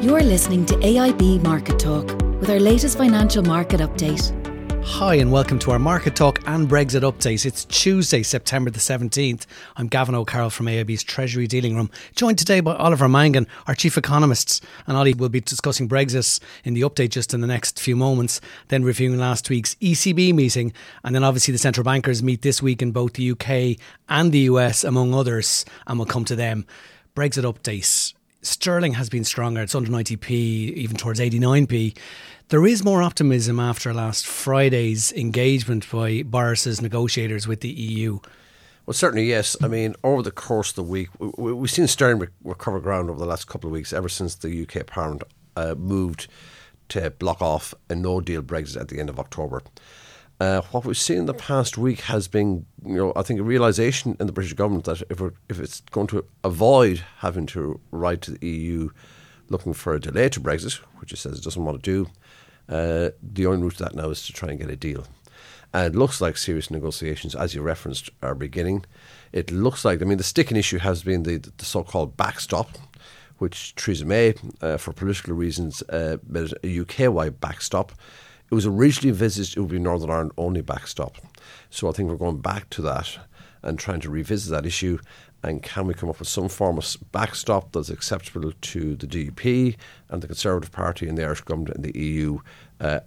You're listening to AIB Market Talk with our latest financial market update. Hi, and welcome to our Market Talk and Brexit update. It's Tuesday, September the 17th. I'm Gavin O'Carroll from AIB's Treasury Dealing Room, joined today by Oliver Mangan, our Chief Economist. And Ollie will be discussing Brexit in the update just in the next few moments, then reviewing last week's ECB meeting. And then obviously the central bankers meet this week in both the UK and the US, among others, and we'll come to them. Brexit updates. Sterling has been stronger. It's under 90p, even towards 89p. There is more optimism after last Friday's engagement by Boris's negotiators with the EU. Well, certainly, yes. I mean, over the course of the week, we, have seen sterling recover ground over the last couple of weeks, ever since the UK Parliament uh, moved to block off a no deal Brexit at the end of October. Uh, what we've seen in the past week has been, you know, I think a realization in the British government that if, if it's going to avoid having to write to the EU looking for a delay to Brexit, which it says it doesn't want to do, uh, the only route to that now is to try and get a deal. And it looks like serious negotiations, as you referenced, are beginning. It looks like, I mean, the sticking issue has been the, the so called backstop, which Theresa May, uh, for political reasons, uh, made a UK wide backstop. It was originally envisaged it would be Northern Ireland only backstop. So I think we're going back to that and trying to revisit that issue. And can we come up with some form of backstop that's acceptable to the DUP and the Conservative Party and the Irish government and the EU? Uh,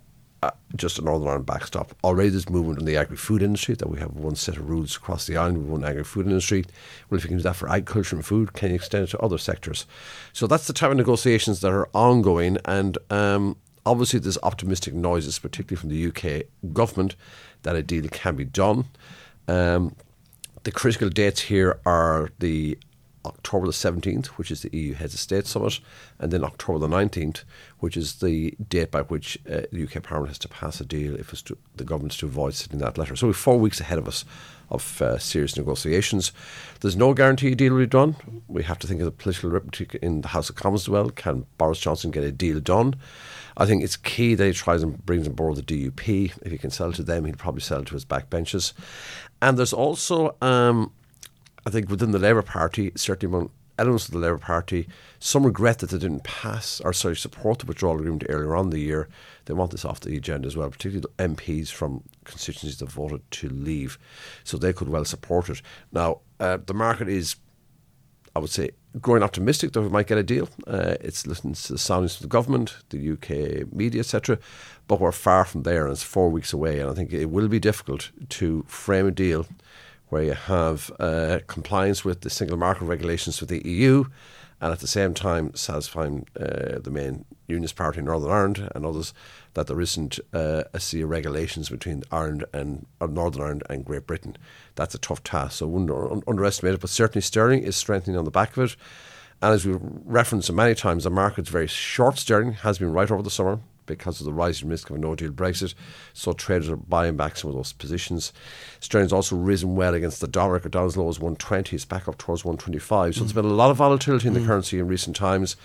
uh, just a Northern Ireland backstop. Already there's movement in the agri-food industry that we have one set of rules across the island one agri-food industry. Well, if you can do that for agriculture and food, can you extend it to other sectors? So that's the type of negotiations that are ongoing, and um, obviously there's optimistic noises, particularly from the UK government, that a deal can be done. Um, the critical dates here are the October the 17th, which is the EU Heads of State Summit, and then October the 19th, which is the date by which uh, the UK Parliament has to pass a deal if to, the government's to avoid sending that letter. So we're four weeks ahead of us of uh, serious negotiations. There's no guarantee a deal will be done. We have to think of the political arithmetic in the House of Commons as well. Can Boris Johnson get a deal done? I think it's key that he tries and brings on board the DUP. If he can sell to them, he'll probably sell to his backbenchers. And there's also, um, I think, within the Labour Party, certainly among elements of the Labour Party, some regret that they didn't pass or sorry support the withdrawal agreement earlier on the year. They want this off the agenda as well, particularly MPs from constituencies that voted to leave, so they could well support it. Now, uh, the market is, I would say, growing optimistic that we might get a deal. Uh, it's listening to the soundings from the government, the UK media, etc. But we're far from there, and it's four weeks away. And I think it will be difficult to frame a deal where you have uh, compliance with the single market regulations with the EU, and at the same time satisfying uh, the main Unionist Party in Northern Ireland and others that there isn't uh, a sea of regulations between Ireland and Northern Ireland and Great Britain. That's a tough task, so under, un- underestimate it. But certainly sterling is strengthening on the back of it. And as we've referenced many times, the market's very short sterling, has been right over the summer because of the rising risk of a no deal Brexit. So traders are buying back some of those positions. Sterling's also risen well against the dollar. It down as low as 120. It's back up towards 125. So mm. there's been a lot of volatility in the mm. currency in recent times.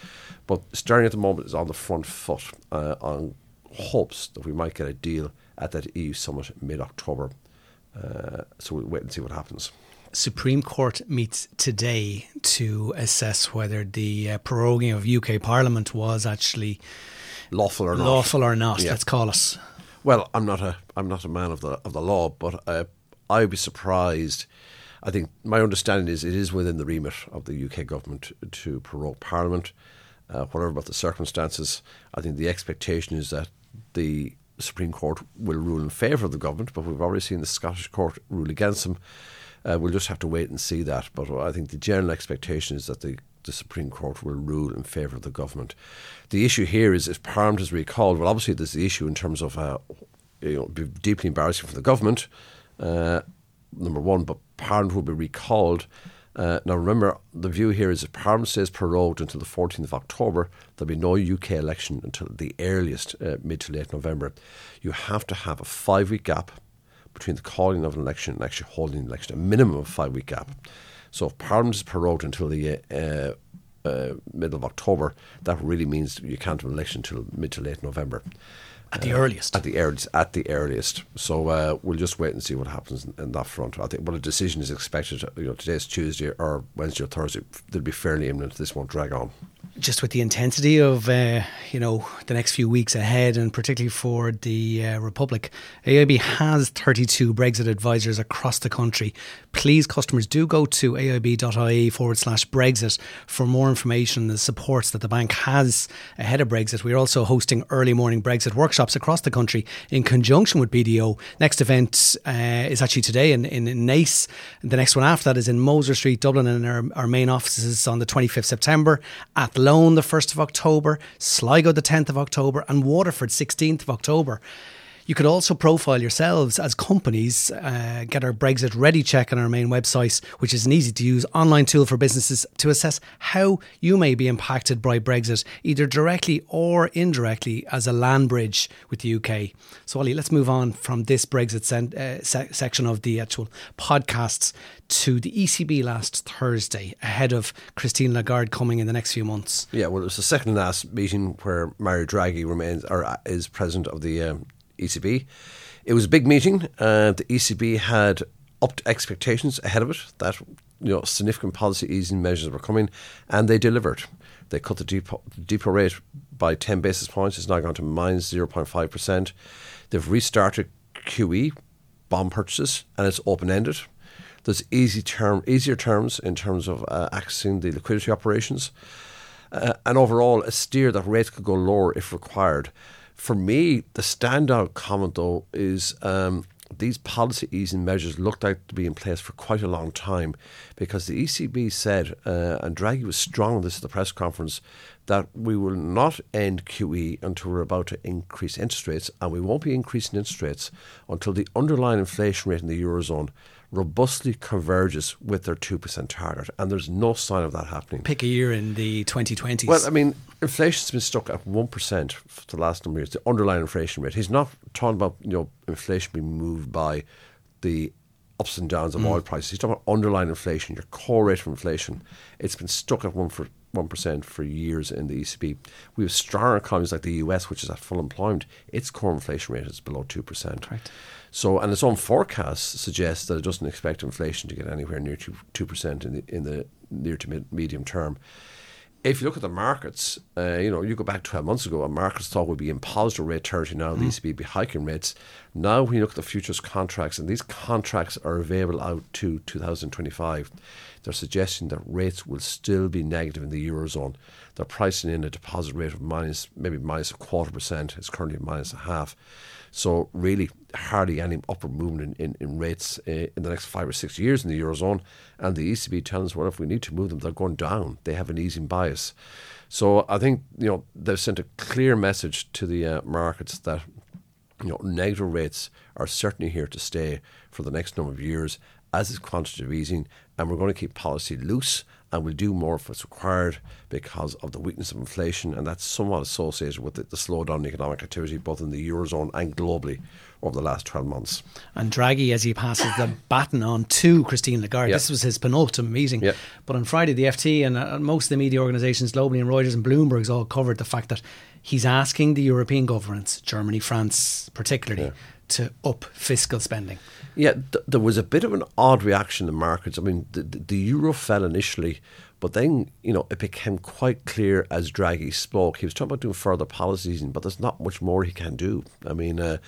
But sterling at the moment is on the front foot uh, on hopes that we might get a deal at that EU summit mid October. Uh, so we'll wait and see what happens. Supreme Court meets today to assess whether the uh, proroguing of UK Parliament was actually lawful or not. Lawful or not, yeah. let's call us. Well, I'm not a I'm not a man of the of the law, but uh, I would be surprised. I think my understanding is it is within the remit of the UK government to prorogue Parliament, uh, whatever about the circumstances. I think the expectation is that the Supreme Court will rule in favour of the government, but we've already seen the Scottish Court rule against them. Uh, we'll just have to wait and see that. But I think the general expectation is that the, the Supreme Court will rule in favour of the government. The issue here is if Parliament is recalled, well, obviously there's the issue in terms of, uh, you know, be deeply embarrassing for the government, uh, number one, but Parliament will be recalled uh, now, remember, the view here is if Parliament stays prorogued until the 14th of October, there'll be no UK election until the earliest, uh, mid to late November. You have to have a five week gap between the calling of an election and actually holding an election, a minimum of five week gap. So, if Parliament is prorogued until the uh, uh middle of October, that really means you can't have an election until mid to late November. At the uh, earliest. At the earliest. At the earliest. So uh, we'll just wait and see what happens in, in, that front. I think well, a decision is expected. You know, today's Tuesday or Wednesday or Thursday. They'll be fairly imminent. This won't drag on. just with the intensity of uh, you know the next few weeks ahead, and particularly for the uh, Republic, AIB has 32 Brexit advisors across the country. Please, customers, do go to aib.ie forward slash Brexit for more information on the supports that the bank has ahead of Brexit. We're also hosting early morning Brexit workshops across the country in conjunction with BDO. Next event uh, is actually today in, in, in Naas. The next one after that is in Molesworth Street, Dublin, and our, our main offices on the 25th September at Athlone the 1st of October, Sligo the 10th of October, and Waterford 16th of October. You could also profile yourselves as companies, uh, get our Brexit Ready check on our main website, which is an easy to use online tool for businesses to assess how you may be impacted by Brexit, either directly or indirectly, as a land bridge with the UK. So, Ollie, let's move on from this Brexit sen- uh, se- section of the actual podcasts to the ECB last Thursday ahead of Christine Lagarde coming in the next few months. Yeah, well, it was the second last meeting where Mario Draghi remains or uh, is president of the um, ECB. It was a big meeting. and the ECB had upped expectations ahead of it that you know significant policy easing measures were coming, and they delivered. They cut the depo, depo rate by 10 basis points. It's now gone to minus 0.5%. They've restarted QE bond purchases, and it's open ended. There's easy term, easier terms in terms of uh, accessing the liquidity operations, uh, and overall a steer that rates could go lower if required. For me, the standout comment though is um, these policy easing measures looked like to be in place for quite a long time because the ECB said, uh, and Draghi was strong on this at the press conference, that we will not end QE until we're about to increase interest rates, and we won't be increasing interest rates until the underlying inflation rate in the Eurozone robustly converges with their 2% target. And there's no sign of that happening. Pick a year in the 2020s. Well, I mean, inflation's been stuck at 1% for the last number of years, the underlying inflation rate. He's not talking about, you know, inflation being moved by the ups and downs of mm. oil prices. He's talking about underlying inflation, your core rate of inflation. It's been stuck at 1 for 1% for years in the ECB. We have strong economies like the US, which is at full employment. Its core inflation rate is below 2%. Right. So, and its own forecast suggests that it doesn't expect inflation to get anywhere near 2, percent in the, in the near to mid, medium term. If you look at the markets, uh, you know, you go back 12 months ago, and markets thought we'd be in positive rate territory now, mm. the ECB be hiking rates. Now, when you look at the futures contracts, and these contracts are available out to 2025, they're suggesting that rates will still be negative in the Eurozone. They're pricing in a deposit rate of minus, maybe minus a quarter percent. It's currently minus a half. So really, hardly any upward movement in, in, in rates uh, in the next five or six years in the eurozone. And the ECB tells us, well, if we need to move them, they're going down. They have an easing bias. So I think you know they've sent a clear message to the uh, markets that you know negative rates are certainly here to stay for the next number of years, as is quantitative easing, and we're going to keep policy loose and we'll do more if it's required because of the weakness of inflation, and that's somewhat associated with the, the slowdown in economic activity both in the eurozone and globally over the last 12 months. And Draghi, as he passes the baton on to Christine Lagarde, this was his penultimate meeting. But on Friday, the FT and uh, most of the media organisations globally, and Reuters and Bloomberg's all covered the fact that he's asking the European governments, Germany, France particularly, yeah to up fiscal spending. Yeah, th- there was a bit of an odd reaction in markets. I mean, the, the, euro fell initially, but then, you know, it became quite clear as Draghi spoke. He was talking about doing further policies, but there's not much more he can do. I mean, uh,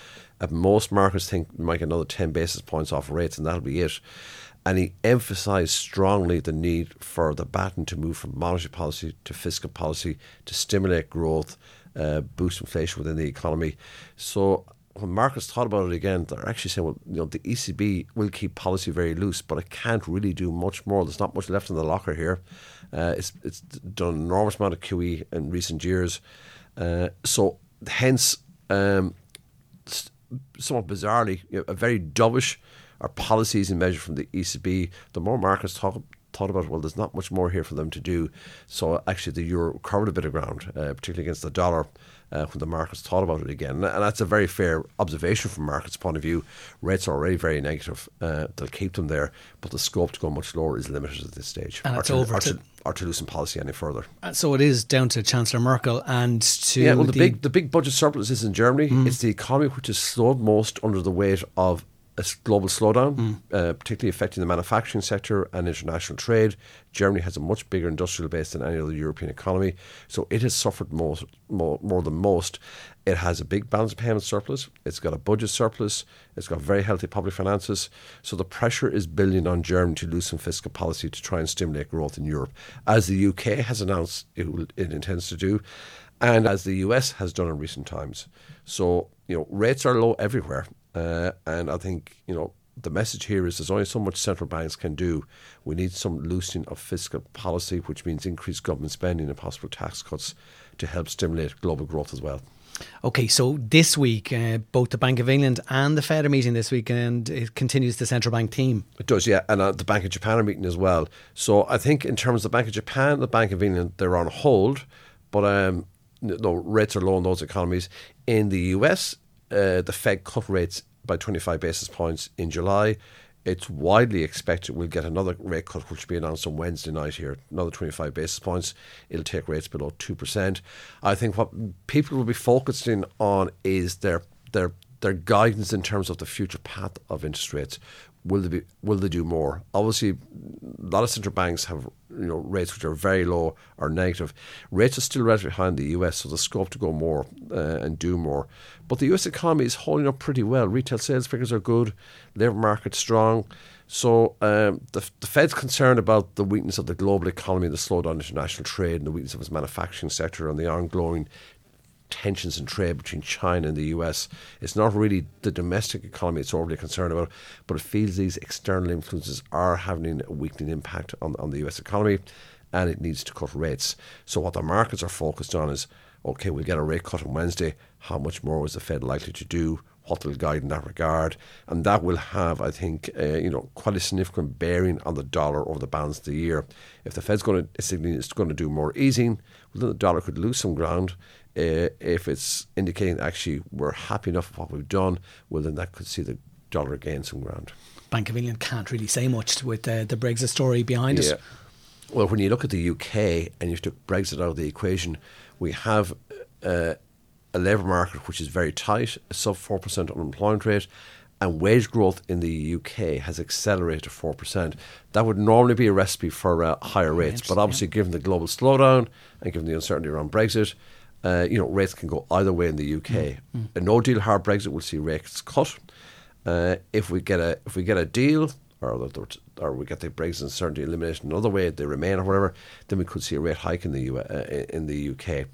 most markets think might another 10 basis points off rates, and that'll be it. And he emphasised strongly the need for the baton to move from monetary policy to fiscal policy to stimulate growth, uh, boost inflation within the economy. So when markets thought about it again, they're actually saying, well, you know, the ECB will keep policy very loose, but it can't really do much more. There's not much left in the locker here. Uh, it's it's done an enormous amount of QE in recent years, uh, so hence, um, somewhat bizarrely, you know, a very dovish or policies and measures from the ECB. The more markets talk thought about, well, there's not much more here for them to do. So actually, the euro covered a bit of ground, uh, particularly against the dollar uh, when the markets thought about it again. And that's a very fair observation from markets' point of view. Rates are already very negative. Uh, they'll keep them there, but the scope to go much lower is limited at this stage. And or it's to, over or to, or to loosen policy any further. And so it is down to Chancellor Merkel and to yeah. Well, the, the big the big budget surplus is in Germany. Mm. It's the economy which is slowed most under the weight of a global slowdown, mm. uh, particularly affecting the manufacturing sector and international trade. Germany has a much bigger industrial base than any other European economy, so it has suffered most, more, more than most. It has a big balance of payment surplus. It's got a budget surplus. It's got very healthy public finances. So the pressure is building on Germany to loosen fiscal policy to try and stimulate growth in Europe, as the UK has announced it, will, it intends to do, and as the US has done in recent times. So you know rates are low everywhere. Uh, and I think, you know, the message here is there's only so much central banks can do. We need some loosening of fiscal policy, which means increased government spending and possible tax cuts to help stimulate global growth as well. Okay, so this week, uh, both the Bank of England and the Fed are meeting this week, and it continues the central bank team. It does, yeah, and uh, the Bank of Japan are meeting as well. So I think in terms of the Bank of Japan, the Bank of England, they're on hold, but um, no rates are low in those economies. In the US, uh, the Fed cut rates by 25 basis points in July. It's widely expected we'll get another rate cut, which will be announced on Wednesday night here, another 25 basis points. It'll take rates below 2%. I think what people will be focusing on is their, their, their guidance in terms of the future path of interest rates will they be will they do more? Obviously, a lot of central banks have you know rates which are very low or negative. Rates are still relatively high in the US, so there's scope to go more uh, and do more. But the US economy is holding up pretty well. Retail sales figures are good, labour market strong. So um, the, the Fed's concerned about the weakness of the global economy, the slowdown in international trade, and the weakness of its manufacturing sector, and the ongoing tensions in trade between China and the US. It's not really the domestic economy it's overly concerned about, but it feels these external influences are having a weakening impact on, on the US economy and it needs to cut rates. So, what the markets are focused on is okay, we'll get a rate cut on Wednesday. How much more is the Fed likely to do? What will guide in that regard? And that will have, I think, uh, you know, quite a significant bearing on the dollar over the balance of the year. If the Fed's going to, it's going to do more easing, well, then the dollar could lose some ground. Uh, if it's indicating actually we're happy enough with what we've done, well, then that could see the dollar gain some ground. Bank of England can't really say much with uh, the Brexit story behind yeah. it. Well, when you look at the UK and you took Brexit out of the equation, we have uh, a labour market which is very tight, a sub 4% unemployment rate, and wage growth in the UK has accelerated to 4%. That would normally be a recipe for uh, higher rates, but obviously, yeah. given the global slowdown and given the uncertainty around Brexit, uh, you know, rates can go either way in the UK. Mm. Mm. A no deal hard Brexit will see rates cut. Uh, if we get a if we get a deal or or we get the Brexit uncertainty eliminated another way, they remain or whatever, then we could see a rate hike in the U, uh, in the UK.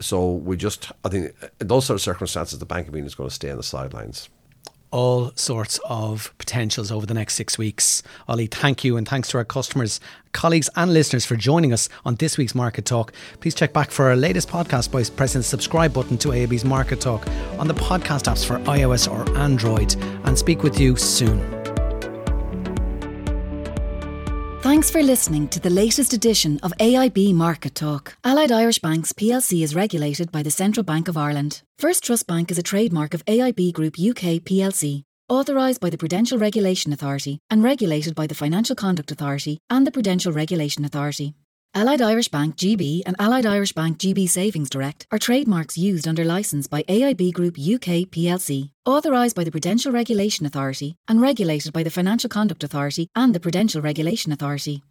So we just, I think, in those sort of circumstances, the Bank of England is going to stay on the sidelines all sorts of potentials over the next six weeks. Ollie, thank you, and thanks to our customers, colleagues, and listeners for joining us on this week's Market Talk. Please check back for our latest podcast by pressing the subscribe button to AIB's Market Talk on the podcast apps for iOS or Android, and speak with you soon. Thanks for listening to the latest edition of AIB Market Talk. Allied Irish Banks plc is regulated by the Central Bank of Ireland. First Trust Bank is a trademark of AIB Group UK plc, authorised by the Prudential Regulation Authority and regulated by the Financial Conduct Authority and the Prudential Regulation Authority. Allied Irish Bank GB and Allied Irish Bank GB Savings Direct are trademarks used under licence by AIB Group UK plc, authorised by the Prudential Regulation Authority and regulated by the Financial Conduct Authority and the Prudential Regulation Authority.